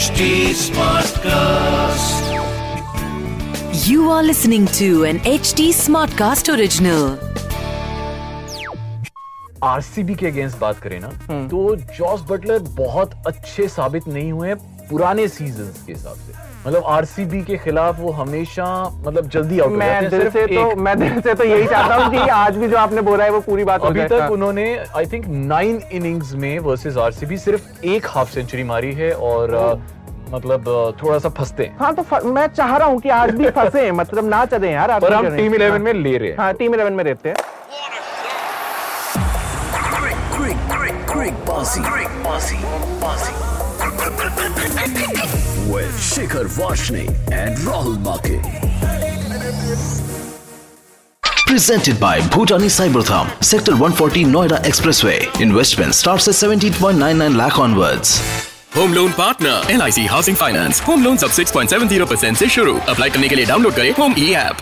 HD Smartcast. You are listening to an HD Smartcast original. RCB के against बात करें ना तो जॉस बटलर बहुत अच्छे साबित नहीं हुए हैं पुराने सीज़न के हिसाब से मतलब आरसीबी के खिलाफ वो हमेशा मतलब जल्दी आउट मैं दिल से तो एक- मैं दिल से तो यही चाहता हूँ कि आज भी जो आपने बोला है वो पूरी बात अभी तक हाँ। उन्होंने आई थिंक नाइन इनिंग्स में वर्सेस आरसीबी सिर्फ़ एक हाफ़ सेंचुरी मारी है और मतलब थोड़ा सा फंसते हैं हाँ तो फ- मैं चाह रहा हूँ कि आज भी फंसे मतलब ना चले यार पर हम टीम हाँ। इलेवन में ले रहे हैं हाँ टीम इलेवन में रहते हैं Quick, quick, quick, bossy, quick, bossy, bossy. With Shikhar Vashne and Rahul Make. Presented by Bhutani Cybertham, Sector 140 Noida Expressway. Investment starts at 17.99 lakh onwards. Home loan partner L I C housing finance home loan सब 6.70% से शुरू apply करने के लिए download करें home ई app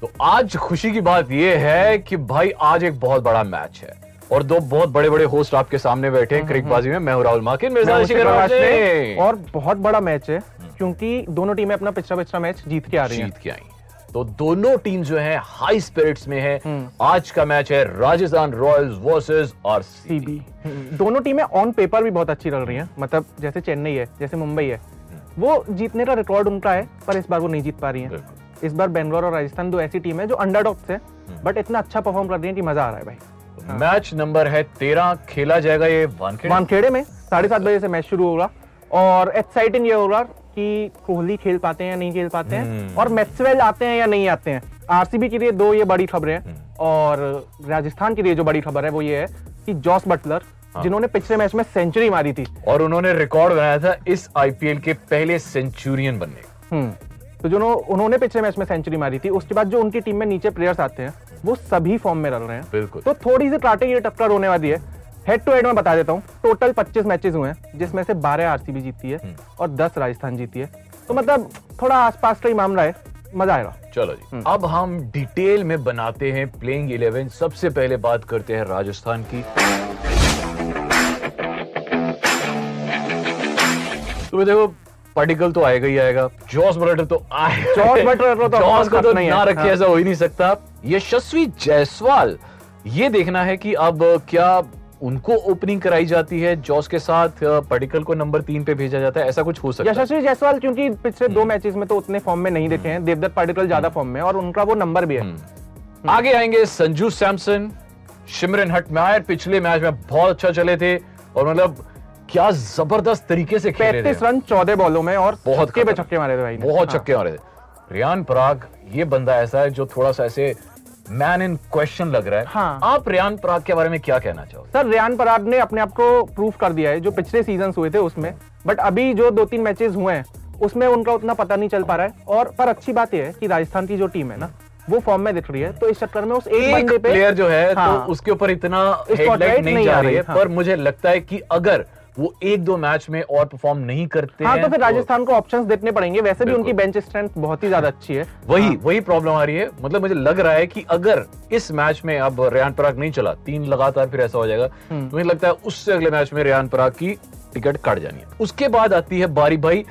तो आज खुशी की बात यह है कि भाई आज एक बहुत बड़ा मैच है और दो बहुत बड़े बड़े होस्ट आपके सामने बैठे हैं क्रिकबाजी में मैं हूँ राहुल माकिन मेरे मैं साथ उसी शिखर प्रकाश वाशने। ने और बहुत बड़ा मैच है क्योंकि दोनों टीमें अपना पिछला पिछला मैच जीत के आ रही हैं। जीत के आई तो दोनों टीम जो है हाई स्पिरिट्स में है। हम्म। आज का मैच है राजस्थान रॉयल्स वर्सेस सीबी हम्म, दोनों टीमें ऑन पेपर भी बहुत अच्छी लग रही हैं मतलब जैसे चेन्नई है जैसे मुंबई है। वो जीतने का रिकॉर्ड उनका है पर इस बार वो नहीं जीत पा रही हैं। इस बार बेंगलोर और राजस्थान दो ऐसी टीम है जो अंडरडॉग्स है हम्म। बट इतना अच्छा परफॉर्म कर रही है कि मज़ा आ रहा है भाई। मैच नंबर है तेरह। खेला जाएगा ये वानखेड़े। वानखेड़े में साढ़े सात बजे से मैच शुरू होगा। और एक्साइटिंग ये होगा कि कोहली खेल पाते हैं या नहीं खेल पाते हम्म। हैं और मैक्सवेल आते हैं या नहीं आते हैं? आरसीबी के लिए दो ये बड़ी खबरें हैं। हम्म। और राजस्थान के लिए जो बड़ी खबर है वो ये है कि जॉस बटलर हाँ। जिन्होंने पिछले मैच में सेंचुरी मारी थी। और उन्होंने रिकॉर्ड बनाया था इस आईपीएल के पहले सेंचुरियन बनने का। हम्म, तो जो उन्होंने पिछले मैच में सेंचुरी मारी थी उसके बाद जो उनकी टीम में नीचे प्लेयर्स आते हैं वो सभी फॉर्म में रह रहे हैं। बिल्कुल। तो थोड़ी सी कांटे की टक्कर होने वाली है। हेड टू हेड में बता देता हूँ टोटल 25 मैचेस हुए हैं जिसमें से 12 आरसीबी जीती है हम्म। और 10 राजस्थान जीती है। तो मतलब थोड़ा आसपास का ही मामला है मज़ा आएगा। चलो जी। अब हम डिटेल में बनाते हैं प्लेइंग इलेवन सबसे पहले बात करते हैं राजस्थान की। तो देखो पार्टिकल तो आएगा ही आएगा। जॉस बटलर तो आएगा। जॉस बटलर तो जॉस को तो नहीं। ना रखे हाँ। ऐसा हो ही नहीं सकता। यशस्वी जायसवाल। ये देखना है कि अब क्या उनको ओपनिंग कराई जाती है। जॉस के साथ पार्टिकल को नंबर तीन पे भेजा जाता है। ऐसा कुछ हो सकता है। यशस्वी जायसवाल क्योंकि पिछले हम्म। दो मैचेस में तो उतने फॉर्म में नहीं देखे हैं। देवदत्त पाटिकल ज़्यादा फॉर्म में और उनका वो नंबर भी है। हम्म। आगे आएँगे संजू सैमसन शिमरन हट हटमायर। पिछले मैच में बहुत अच्छा चले थे और मतलब क्या ज़बरदस्त तरीके से खेले पैंतीस रन चौदह बॉलों में और बहुत छक्के पे छक्के मारे थे भाई बहुत हाँ। छक्के मारे थे। रियान पराग ये बंदा ऐसा है जो थोड़ा सा ऐसे मैन इन क्वेश्चन लग रहा है। हाँ। आप रियान पराग के बारे में क्या कहना चाहोगे? सर रियान पराग ने अपने आप को प्रूव कर दिया है जो पिछले सीज़न हुए थे उसमें। बट अभी जो दो तीन मैचेस हुए हैं उसमें उनका उतना पता नहीं चल पा रहा है। और पर अच्छी बात यह है कि राजस्थान की जो टीम है ना वो फॉर्म में दिख रही है। तो इस चक्कर में उस एक, बंदे पे प्लेयर जो है हाँ, तो उसके ऊपर इतना हेडलाइट नहीं नहीं जा रही रही है हाँ। पर मुझे लगता है कि अगर वो एक दो मैच में और परफॉर्म नहीं करते हाँ हैं तो फिर राजस्थान को ऑप्शंस देखने पड़ेंगे। वैसे भी उनकी बेंच स्ट्रेंथ बहुत ही ज़्यादा अच्छी है। वही हाँ। वही प्रॉब्लम आ रही है। मतलब मुझे लग रहा है कि अगर इस मैच में अब रेयान पराग नहीं चला तीन लगातार फिर ऐसा हो जाएगा हम्म। तो मुझे लगता है उससे अगले मैच में रेयान पराग की टिकट कट जानी है। उसके बाद आती है बारी भाई।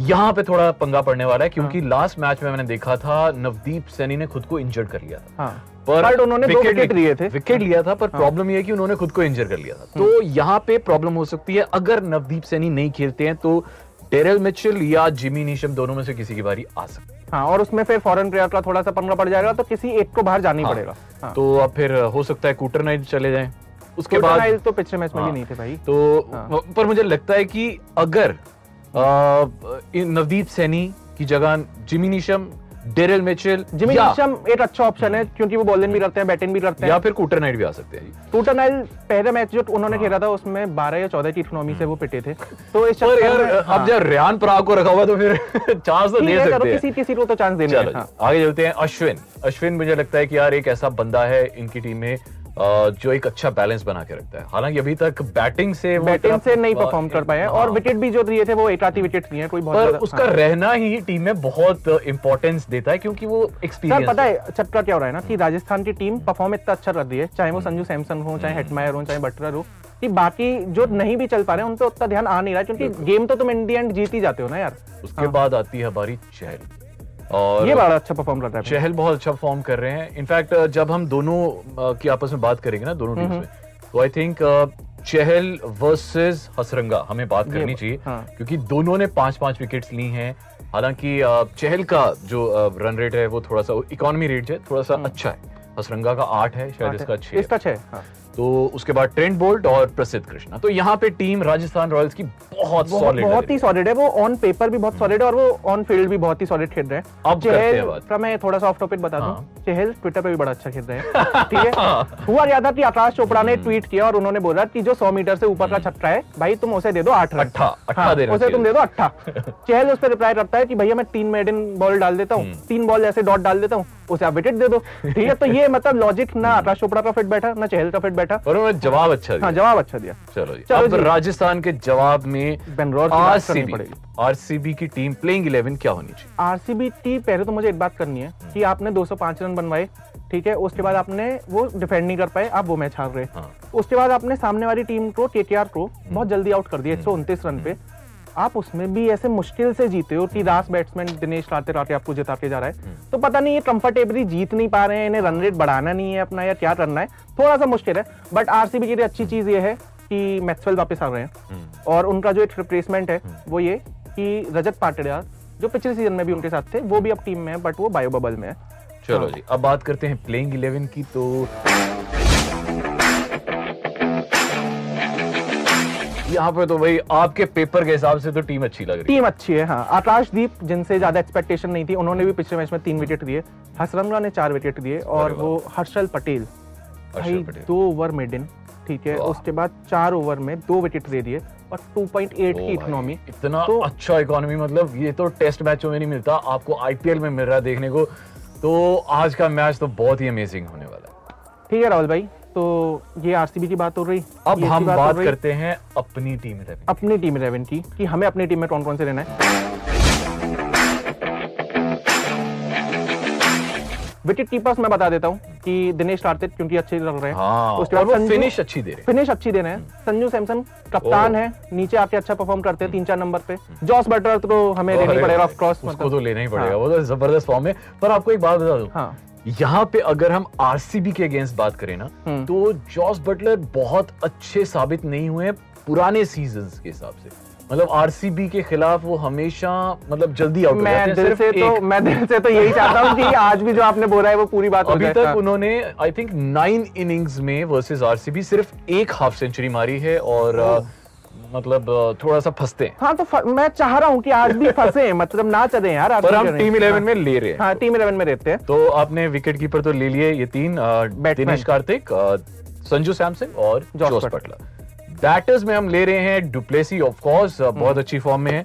यहाँ पे थोड़ा पंगा पड़ने वाला है क्योंकि लास्ट मैच में मैंने देखा था नवदीप सैनी ने खुद को इंजर्ड कर लिया था। हाँ। पर उन्होंने दो विकेट लिए थे। विकेट लिया था पर प्रॉब्लम ये है कि उन्होंने खुद को इंजर कर लिया था। तो यहाँ पे प्रॉब्लम हो सकती है। अगर नवदीप सैनी नहीं खेलते हैं तो मिचेल या जिमी नीशम दोनों में से किसी की बारी आ सकती है। हाँ और उसमें फिर फॉरेन प्लेयर का थोड़ा सा पंगा पड़ जाएगा तो किसी एक को बाहर जाना ही हाँ। पड़ेगा। हाँ। तो अब फिर हो सकता है कूटर नाइट चले जाएँ। उसके बाद तो पिछले मैच में हाँ। भी नहीं थे भाई। तो हाँ। पर मुझे लगता है कि अगर नवदीप सैनी की जगह Jimmy Neesham Daryl Mitchell Jimmy या, एक अच्छा ऑप्शन है क्योंकि वो बॉलिंग भी करते हैं बैटिंग भी करते हैं या फिर कूटर नाइट भी आ सकते हैं जी। नाइट पहले मैच जो हाँ। उन्होंने खेला था उसमें 12 या 14 की इकोनॉमी से वो पिटे थे तो इस पर चक्कर यार में अब हाँ, जब रियान पराग को रखा हुआ तो फिर चांस तो दे सकते हैं किसी किसी को तो चांस देने हैं, हाँ। आगे चलते हैं अश्विन अश्विन मुझे लगता है कि यार एक ऐसा बंदा है इनकी टीम में जो एक अच्छा बैलेंस बना के रखता है। हालाँकि अभी तक बैटिंग से बैटिंग से नहीं परफॉर्म कर पाए और हाँ। विकेट भी जो दिए थे वो एक आधी विकेट दिए हैं कोई बहुत पर उसका हाँ। रहना ही टीम में बहुत इंपॉर्टेंस देता है क्योंकि वो एक्सपीरियंस पता है। चक्कर क्या हो रहा है ना कि राजस्थान की टीम परफॉर्म इतना अच्छा कर रही है चाहे वो संजू सैमसन हो चाहे हेटमायर हो चाहे बटलर हो कि बाकी जो नहीं भी चल पा रहे हैं उन पे उतना ध्यान आ नहीं रहा है, क्योंकि गेम तो तुम दी एंड जीत ही जाते हो ना यार। उसके बाद आती है हमारी चहल और ये बड़ा अच्छा परफॉर्म कर रहा है चहल बहुत अच्छा फॉर्म कर रहे हैं। इनफैक्ट जब हम दोनों की आपस में बात करेंगे ना दोनों टीम्स में तो I think Chahal versus Hasaranga हमें बात करनी चाहिए हाँ। क्योंकि दोनों ने पाँच पाँच विकेट्स ली हैं। हालाँकि चहल का जो रन रेट है वो थोड़ा सा इकोनॉमी रेट है थोड़ा सा अच्छा है। हसरंगा का आठ है शायद इसका छह इसका छह हाँ। तो उसके बाद ट्रेंट बोल्ट और प्रसिद्ध कृष्णा। तो यहाँ पे टीम राजस्थान रॉयल्स की बहुत सॉलिड बहुत ही सॉलिड है। वो ऑन पेपर भी बहुत सॉलिड है और वो ऑन फ़ील्ड भी बहुत ही सॉलिड खेल रहे हैं। अब हैं। का मैं थोड़ा सा ऑफ़ टॉपिक बता हाँ। दूँ चहल ट्विटर पे भी बड़ा अच्छा खेल रहे हैं। ठीक है? हुआ याद था कि आकाश चोपड़ा ने हम्म। ट्वीट किया और उन्होंने बोला कि जो सौ मीटर से ऊपर का छक्का है भाई तुम उसे दे दो आठ रन। अट्ठा, हाँ, उसे तुम दे दो अट्ठा। चहल उस पर रिप्लाई करता है कि भैया मैं तीन मेडन बॉल डाल देता हम्म। हूँ तीन बॉल ऐसे डॉट डाल देता हूँ। उसे आप विकेट दे दो। ठीक है? तो ये मतलब लॉजिक ना आकाश चोपड़ा का फिट बैठा ना चहल का फिट बैठा और उन्होंने जवाब अच्छा दिया। हाँ जवाब अच्छा दिया। चलो जी चलो अब राजस्थान के जवाब में बेंगलोर आरसीबी। आरसीबी की टीम प्लेइंग 11 क्या होनी चाहिए? आरसीबी टीम पहले तो मुझे एक बात करनी है कि आपने 205 रन बनवाए ठीक है? उसके बाद आपने वो डिफेंड नहीं कर पाए आप वो मैच हार रहे हाँ। उसके बाद आपने सामने वाली टीम को केकेआर को बहुत जल्दी आउट कर दिया एक रन पे। आप उसमें भी ऐसे मुश्किल से जीते हो कि लास्ट बैट्समैन दिनेश राते राते आपको जिता के जा रहा है। तो पता नहीं ये कंफर्टेबली जीत नहीं पा रहे हैं इन्हें रन रेट बढ़ाना नहीं है अपना या क्या करना है। थोड़ा सा मुश्किल है बट आरसीबी के लिए अच्छी चीज़ ये है कि मैक्सवेल वापस आ रहे हैं। और उनका जो एक रिप्लेसमेंट है वो ये कि रजत पाटिया जो पिछले सीज़न में भी उनके साथ थे वो भी अब टीम में है बट वो बायो बबल में है। चलो जी अब बात करते हैं प्लेइंग 11 की तो यहाँ पे तो भाई आपके पेपर के हिसाब से तो टीम अच्छी लग रही टीम अच्छी है हाँ। आकाशदीप जिनसे ज़्यादा एक्सपेक्टेशन नहीं थी उन्होंने भी पिछले मैच में तीन विकेट दिए। हसरंगा ने चार विकेट दिए और वो हर्षल पटेल। भाई दो ओवर मेडन ठीक है? उसके बाद चार ओवर में दो विकेट दे दिए और 2.8 की इकोनॉमी इतना तो- अच्छा इकोनॉमी मतलब ये तो टेस्ट मैचों में नहीं मिलता आपको आईपीएल में मिल रहा है देखने को। तो आज का मैच तो बहुत ही अमेजिंग होने वाला है। ठीक है राहुल भाई तो ये आरसीबी की बात हो रही। अब हम बात रही। करते हैं अपनी टीम 11 अपनी टीम इलेवन की कि हमें अपनी टीम में कौन कौन से लेना है। विकेट कीपर्स मैं बता देता हूँ कि दिनेश कार्तिक क्योंकि अच्छे लग रहे हैं। हाँ उसके बाद फिनिश अच्छी दे रहे हैं। फिनिश अच्छी देने हैं। संजू सैमसन कप्तान है नीचे आपके अच्छा परफॉर्म करते हैं तीन चार नंबर पे। जॉस बटर तो हमें लेना ही पड़ेगा ऑफ़ कोर्स उसको तो लेना ही पड़ेगा। वो तो ज़बरदस्त फॉर्म है। पर आपको एक बात बता दूँ हाँ। यहाँ पे अगर हम आरसीबी के अगेंस्ट बात करें ना हम्म। तो जॉस बटलर बहुत अच्छे साबित नहीं हुए पुराने सीजन्स के हिसाब से मतलब आरसीबी के खिलाफ वो हमेशा मतलब जल्दी आउट मैं दिल से तो मैं दिल से तो यही चाहता हूँ कि आज भी जो आपने बोला है वो पूरी बात अभी तक हाँ। उन्होंने आई थिंक नाइन इनिंग्स में वर्सेस आरसीबी सिर्फ़ एक हाफ़ सेंचुरी मारी है और मतलब थोड़ा सा फंसते हैं। हाँ तो फ- मैं चाह रहा हूँ कि आज भी फंसे मतलब ना चले यार पर हम टीम इलेवन हाँ। में ले रहे हैं। हाँ टीम इलेवन में रहते हैं। तो आपने विकेट कीपर तो ले लिए ये तीन दिनेश कार्तिक संजू सैमसन और जॉस बटलर। बैटर्स में हम ले रहे हैं डुप्लेसी ऑफ़ कोर्स बहुत अच्छी फॉर्म में है।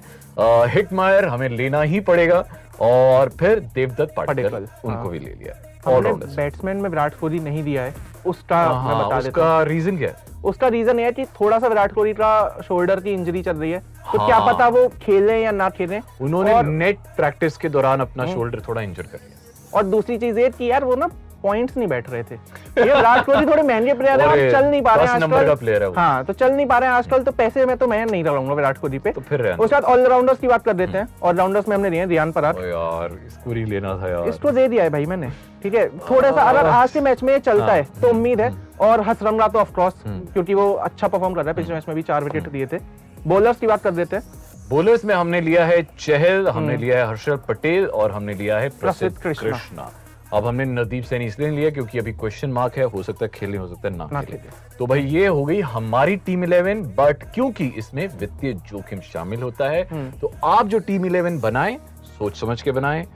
हिटमायर हमें लेना ही पड़ेगा और फिर देवदत्त पाटिल उनको हाँ। भी ले लिया। बैट्समैन में विराट कोहली नहीं दिया है उसका मैं हाँ, बता उसका रीजन क्या है? उसका रीजन ये है कि थोड़ा सा विराट कोहली का शोल्डर की इंजरी चल रही है तो हाँ। क्या। पता वो खेले या ना खेले उन्होंने और, नेट प्रैक्टिस के दौरान अपना शोल्डर थोड़ा इंजर कर लिया और दूसरी चीज़ ये कि यार वो ना पॉइंट्स नहीं बैठ रहे थे। ये विराट कोहली थोड़े महँगे प्लेयर है चल नहीं पा रहे हैं आजकल। का player है। हाँ तो चल नहीं पा रहे हैं आजकल तो पैसे में तो मैं नहीं लगाऊँगा विराट कोहली पे। तो फिर उसके बाद ऑलराउंडर्स की बात कर देते हैं। ऑलराउंडर्स में हमने लिए रियान पराग। ओ यार इसको ही लेना था यार। इसको दे दिया है भाई मैंने ठीक है? थोड़ा सा अगर आज के मैच में चलता है तो उम्मीद है। और हसरंगा तो ऑफकोर्स क्योंकि वो अच्छा परफॉर्म कर रहा है पिछले मैच में भी चार विकेट दिए थे। बॉलर्स की बात कर देते हैं। बॉलर्स में हमने लिया है चहल हमने लिया है हर्षल पटेल और हमने लिया है प्रसिद्ध कृष्णा। अब हमने नदीप सैनी इसलिए लिया क्योंकि अभी क्वेश्चन मार्क है हो सकता है खेले हो सकता है ना, ना खेले खेले। तो भाई ये हो गई हमारी टीम इलेवन बट क्योंकि इसमें वित्तीय जोखिम शामिल होता है तो आप जो टीम इलेवन बनाए सोच समझ के बनाए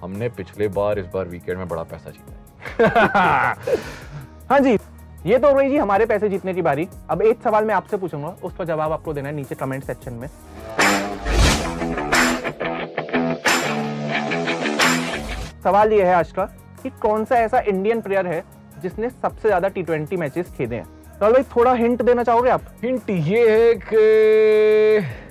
हमने पिछले बार इस बार वीकेंड में बड़ा पैसा जीता हाँ। जी ये तो हो रही जी हमारे पैसे जीतने की बारी। अब एक सवाल मैं आपसे पूछूँगा उसका जवाब आपको देना है नीचे कमेंट सेक्शन में। सवाल ये है आज का कि कौन सा ऐसा इंडियन प्लेयर है जिसने सबसे ज़्यादा टी ट्वेंटी मैचेस खेले हैं? राहुल भाई थोड़ा हिंट देना चाहोगे आप? हिंट ये है कि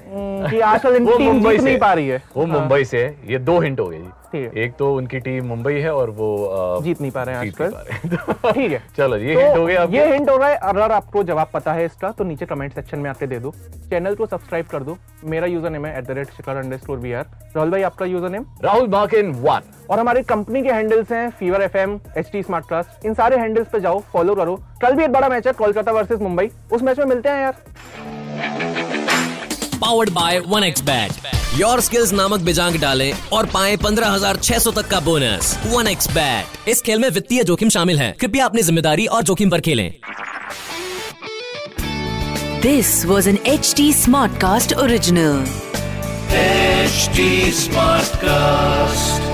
कि आजकल टीम मुंबई जीत से नहीं पा रही है। वो हाँ, मुंबई से है। ये दो हिंट हो गए जी है। एक तो उनकी टीम मुंबई है और वो अ, जीत नहीं पा रहे हैं आजकल। ठीक है। चलो ये तो हिंट हो गया ये हिंट हो रहा है। अगर आपको जवाब पता है इसका तो नीचे कमेंट सेक्शन में आके दे दो। चैनल को सब्सक्राइब कर दो। मेरा यूज़र नेम है at the rate Shikhar underscore V R Rahul भाई आपका यूज़र नेम राहुल मार्किन वन। और हमारी कंपनी के हैंडल्स हैं Fever F M H T smart class इन सारे हैंडल्स पे जाओ फॉलो करो। कल भी एक बड़ा मैच है कोलकाता वर्सेस मुंबई। उस मैच में मिलते हैं यार। Powered by one X bat your skills नामक बिजांग डालें और पाएँ 15,600 तक का बोनस वन एक्स बैट इस खेल में वित्तीय जोखिम शामिल है। कृपया अपनी ज़िम्मेदारी और जोखिम पर खेलें। This was an H T Smartcast original smart Smartcast.